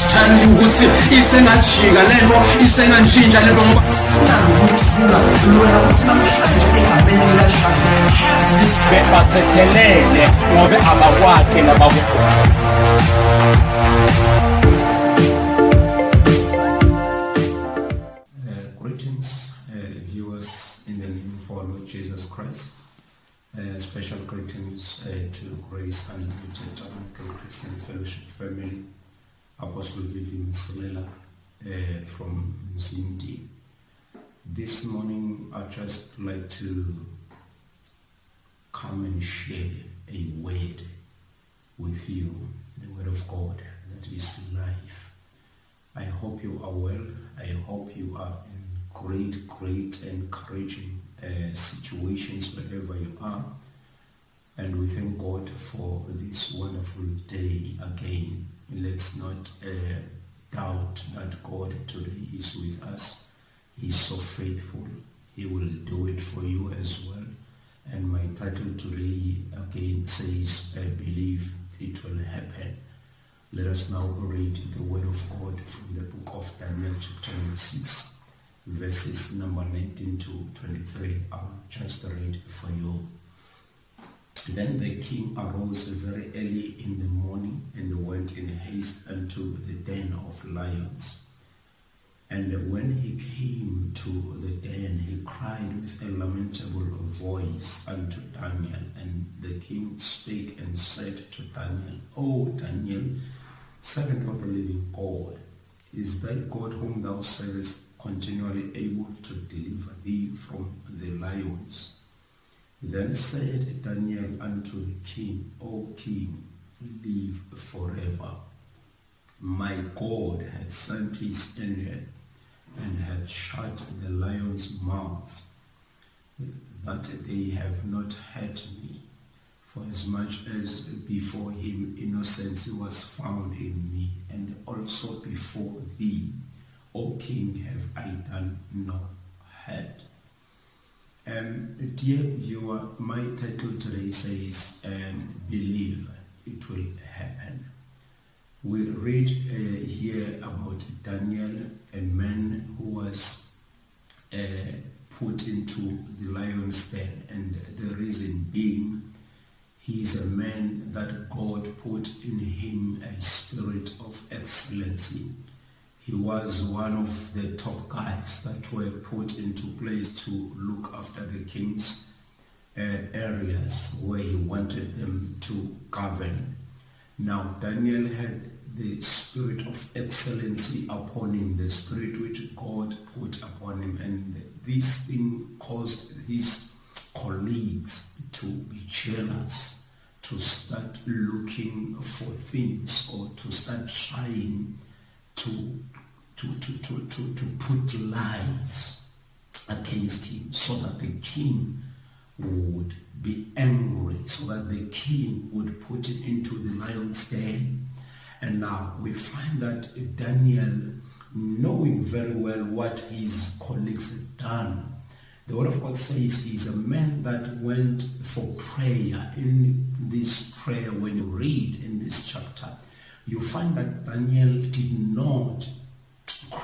stand ukuthi isengajika lento isengantshintsha lento ngoba singakuthula lona ukuthi namhlanje engabeni likahlase bebaphethelele ngobe abakwakhe nabakukho greetings, viewers, in the name of our Lord Jesus Christ. Uh, special greetings uh, to Grace Unlimited Tabernacle Christian Fellowship family, Apostle Vivian Selela uh, from Zindi. This morning, I'd just like to come and share a word with you, the word of God that is life. I hope you are well. I hope you are in great, great, encouraging uh, situations wherever you are. And we thank God for this wonderful day again. Let's not uh, doubt that God today is with us. He's so faithful. He will do it for you as well. And my title today again says, I believe it will happen. Let us now read the word of God from the book of Daniel chapter number 6, verses number 19 to 23. I'll just read for you. Then the king arose very early in the morning and went in haste unto the den of lions. And when he came to the den, he cried with a lamentable voice unto Daniel. And the king spake and said to Daniel, O Daniel, servant of the living God, is thy God whom thou servest continually able to deliver thee from the lions? Then said Daniel unto the king, O king, live forever. My God hath sent his angel and hath shut the lions' mouths, that they have not hurt me. For as much as before him innocence was found in me, and also before thee, O king, have I done no hurt. Um, dear viewer, my title today says, um, Believe it will happen. We read uh, here about Daniel, a man who was uh, put into the lion's den, and the reason being, he is a man that God put in him a spirit of excellency. He was one of the top guys that were put into place to look after the king's uh, areas where he wanted them to govern. Now, Daniel had the spirit of excellency upon him, the spirit which God put upon him, and this thing caused his colleagues to be jealous, to start looking for things or to start trying to, to, to, to, to, to put lies against him so that the king would be angry, so that the king would put it into the lion's den. And now we find that Daniel, knowing very well what his colleagues had done, the word of God says he's a man that went for prayer. In this prayer, when you read in this chapter, you find that Daniel did not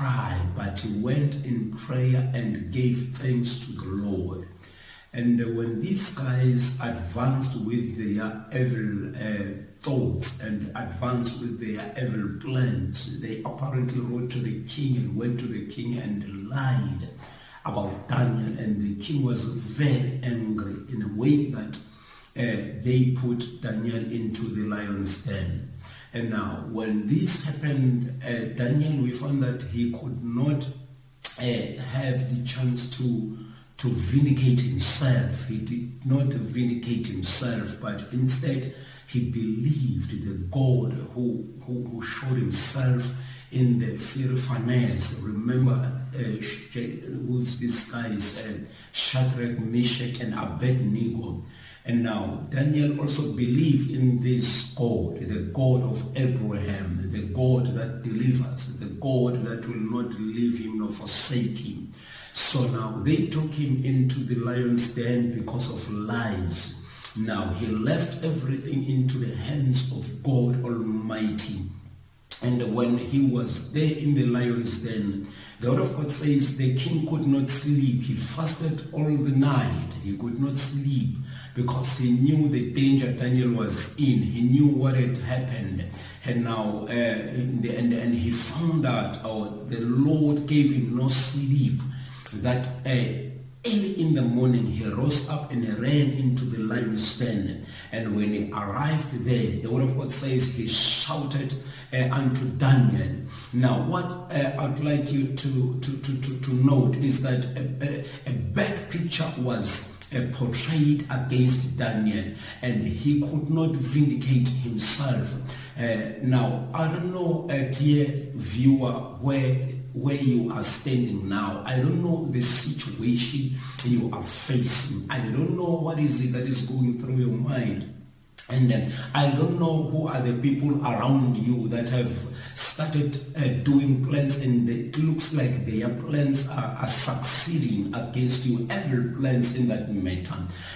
cry, but he went in prayer and gave thanks to the Lord. And when these guys advanced with their evil uh, thoughts and advanced with their evil plans, they apparently wrote to the king and went to the king and lied about Daniel. And the king was very angry in a way that they put Daniel into the lion's den. And now, when this happened, uh, Daniel, we found that he could not uh, have the chance to to vindicate himself. He did not vindicate himself, but instead he believed the God who, who, who showed himself in the furnace. Remember uh, who's these guys, uh, Shadrach, Meshach, and Abednego. And now Daniel also believed in this God, the God of Abraham, the God that delivers, the God that will not leave him nor forsake him. So now they took him into the lion's den because of lies. Now he left everything into the hands of God Almighty. And when he was there in the lion's den, the word of God says the king could not sleep. He fasted all the night. He could not sleep because he knew the danger Daniel was in. He knew what had happened. And now, uh, the, and, and he found out, oh, the Lord gave him no sleep. That uh, Early in the morning, he rose up and ran into the lion's den. And when he arrived there, the word of God says he shouted uh, unto Daniel. Now, what uh, I'd like you to, to, to, to, to note is that a, a, a bad picture was uh, portrayed against Daniel and he could not vindicate himself. Uh, now, I don't know, uh, dear viewer, where where you are standing now. I don't know the situation you are facing. I don't know what is it that is going through your mind. And uh, I don't know who are the people around you that have started uh, doing plans and it looks like their plans are, are, succeeding against you, every plans in that matter.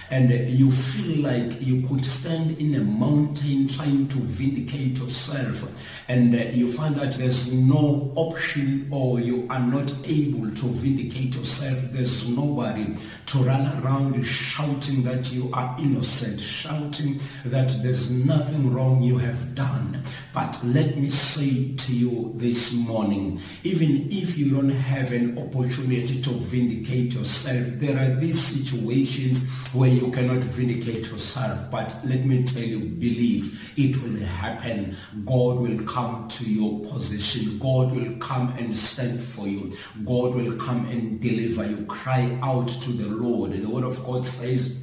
And uh, you feel like you could stand in a mountain trying to vindicate yourself and uh, you find that there's no option or you are not able to vindicate yourself. There's nobody to run around shouting that you are innocent, shouting that there's nothing wrong you have done. But let me say to you this morning, even if you don't have an opportunity to vindicate yourself, there are these situations where you cannot vindicate yourself. But let me tell you, believe it will happen. God will come to your position. God will come and stand for you. God will come and deliver you. Cry out to the Lord. The word of God says,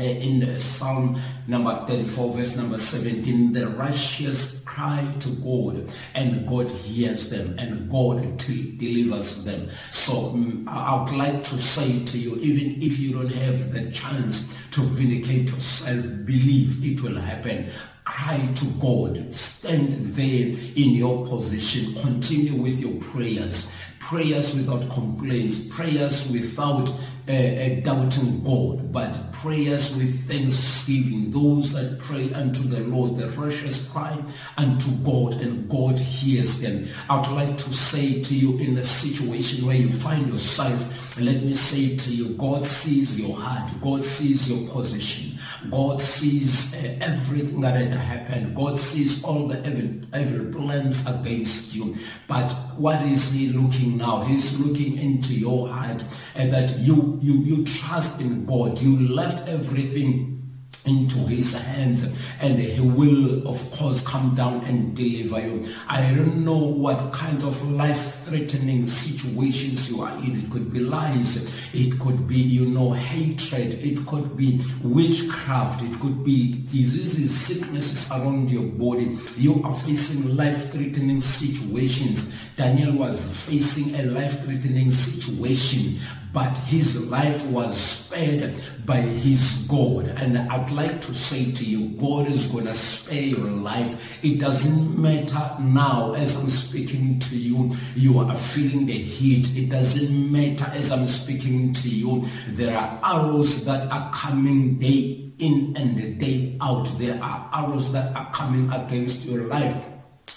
uh, in Psalm number 34, verse number 17, the righteous cry to God and God hears them and God delivers them. So um, I would like to say to you, even if you don't have the chance to vindicate yourself, believe it will happen cry to God. Stand there in your position. Continue with your prayers. Prayers without complaints. Prayers without uh, doubting God, but prayers with thanksgiving. Those that pray unto the Lord, the righteous cry unto God, and God hears them. I'd like to say to you in the situation where you find yourself, let me say to you, God sees your heart, God sees your position. God sees uh, everything that had happened. God sees all the evil, evil plans against you. But what is he looking now? He's looking into your heart and that you, you, you trust in God. You left everything into his hands and he will of course come down and deliver you. I don't know what kinds of life-threatening situations you are in. It could be lies it could be you know hatred it could be witchcraft it could be diseases sicknesses around your body. You are facing life-threatening situations. Daniel was facing a life-threatening situation but his life was spared by his God. And I'd like to say to you, God is going to spare your life. It doesn't matter now as I'm speaking to you, you are feeling the heat. It doesn't matter as I'm speaking to you, there are arrows that are coming day in and day out. There are arrows that are coming against your life.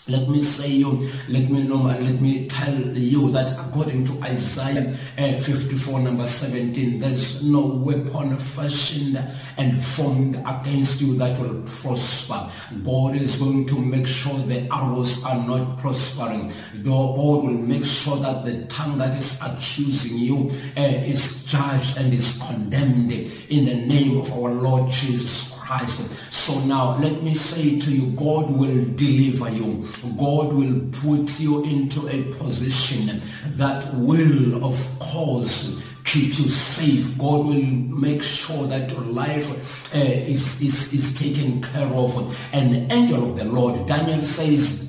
Let me say you, let me know, let me tell you that according to Isaiah uh, 54 number 17, there's no weapon fashioned and formed against you that will prosper. God is going to make sure the arrows are not prospering. God will make sure that the tongue that is accusing you uh, is judged and is condemned in the name of our Lord Jesus Christ. So now let me say to you, God will deliver you. God will put you into a position that will, of course, keep you safe. God will make sure that your life uh, is, is, is taken care of. An angel of the Lord, Daniel says,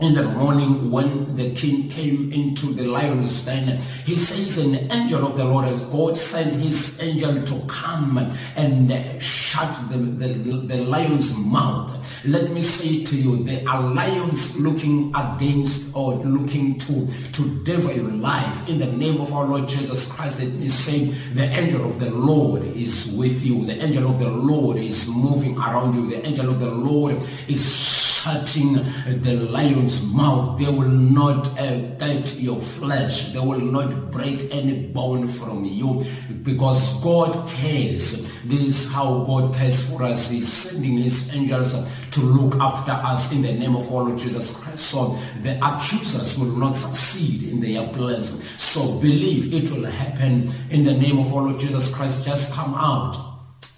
in the morning when the king came into the lion's den, he says an angel of the Lord as God sent his angel to come and shut the, the, the lion's mouth. Let me say to you, there are lions looking against or looking to, to devour your life. In the name of our Lord Jesus Christ, let me say the angel of the Lord is with you. The angel of the Lord is moving around you. The angel of the Lord is shutting the lion's mouth. They will not uh, get your flesh. They will not break any bone from you because God cares. This is how God cares for us. He's sending his angels to look after us in the name of our Lord Jesus Christ. So the accusers will not succeed in their plans. So believe it will happen in the name of our Lord Jesus Christ. Just come out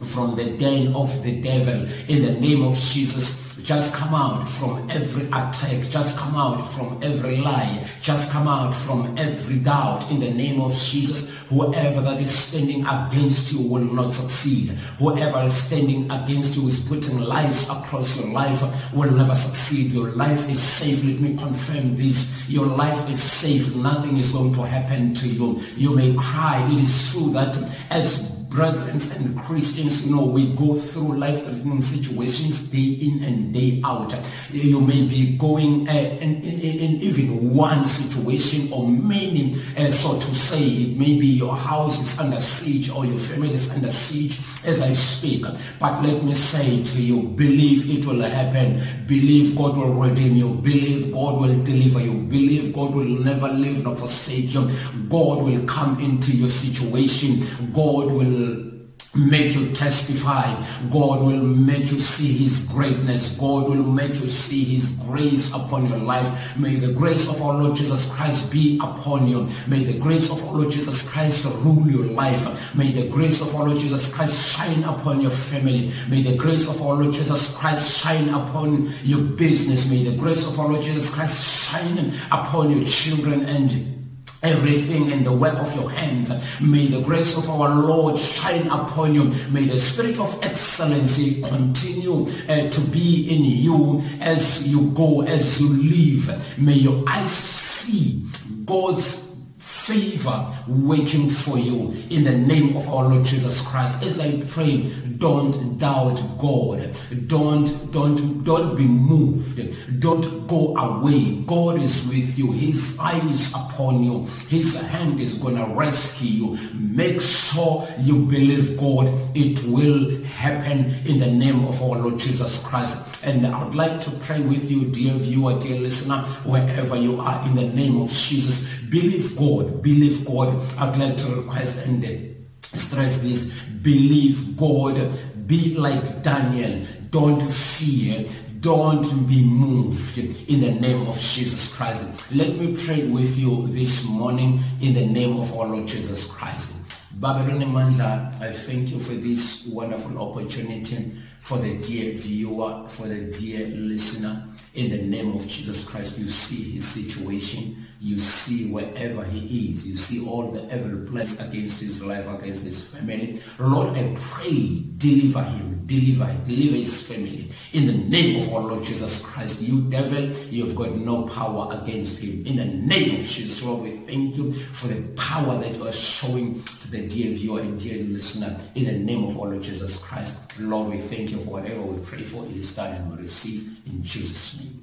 from the den of the devil in the name of Jesus. Just come out from every attack. Just come out from every lie. Just come out from every doubt in the name of Jesus. Whoever that is standing against you will not succeed. Whoever is standing against you is putting lies across your life will never succeed. Your life is safe. Let me confirm this. Your life is safe. Nothing is going to happen to you. You may cry. It is true that as brethren and Christians, you know, we go through life-threatening situations day in and day out. You may be going uh, in, in, in, even one situation or many, uh, so to say, it may be your house is under siege or your family is under siege as I speak. But let me say to you, believe it will happen. Believe God will redeem you. Believe God will deliver you. Believe God will never leave nor forsake you. God will come into your situation. God will make you testify. God will make you see his greatness. God will make you see his grace upon your life. May the grace of our Lord Jesus Christ be upon you. May the grace of our Lord Jesus Christ rule your life. May the grace of our Lord Jesus Christ shine upon your family. May the grace of our Lord Jesus Christ shine upon your business. May the grace of our Lord Jesus Christ shine upon your children and everything in the work of your hands. May the grace of our Lord shine upon you. May the spirit of excellency continue uh, to be in you as you go, as you live. May your eyes see God's favor waiting for you in the name of our Lord Jesus Christ. As I pray, don't doubt God. Don't, don't, don't be moved. Don't go away. God is with you. His eyes upon you. His hand is going to rescue you. Make sure you believe God. It will happen in the name of our Lord Jesus Christ. And I would like to pray with you, dear viewer, dear listener, wherever you are, in the name of Jesus. Believe God. Believe God. I'd like to request and stress this. Believe God. Be like Daniel. Don't fear. Don't be moved in the name of Jesus Christ. Let me pray with you this morning in the name of our Lord Jesus Christ. Babylon Mandla, I thank you for this wonderful opportunity for the dear viewer, for the dear listener. In the name of Jesus Christ, you see his situation. You see wherever he is. You see all the evil plans against his life, against his family. Lord, I pray, deliver him, deliver, deliver his family. In the name of our Lord Jesus Christ, you devil, you've got no power against him. In the name of Jesus, Lord, we thank you for the power that you are showing to the dear viewer and dear listener. In the name of our Lord Jesus Christ, Lord, we thank you for whatever we pray for. It is done and we receive in Jesus' name.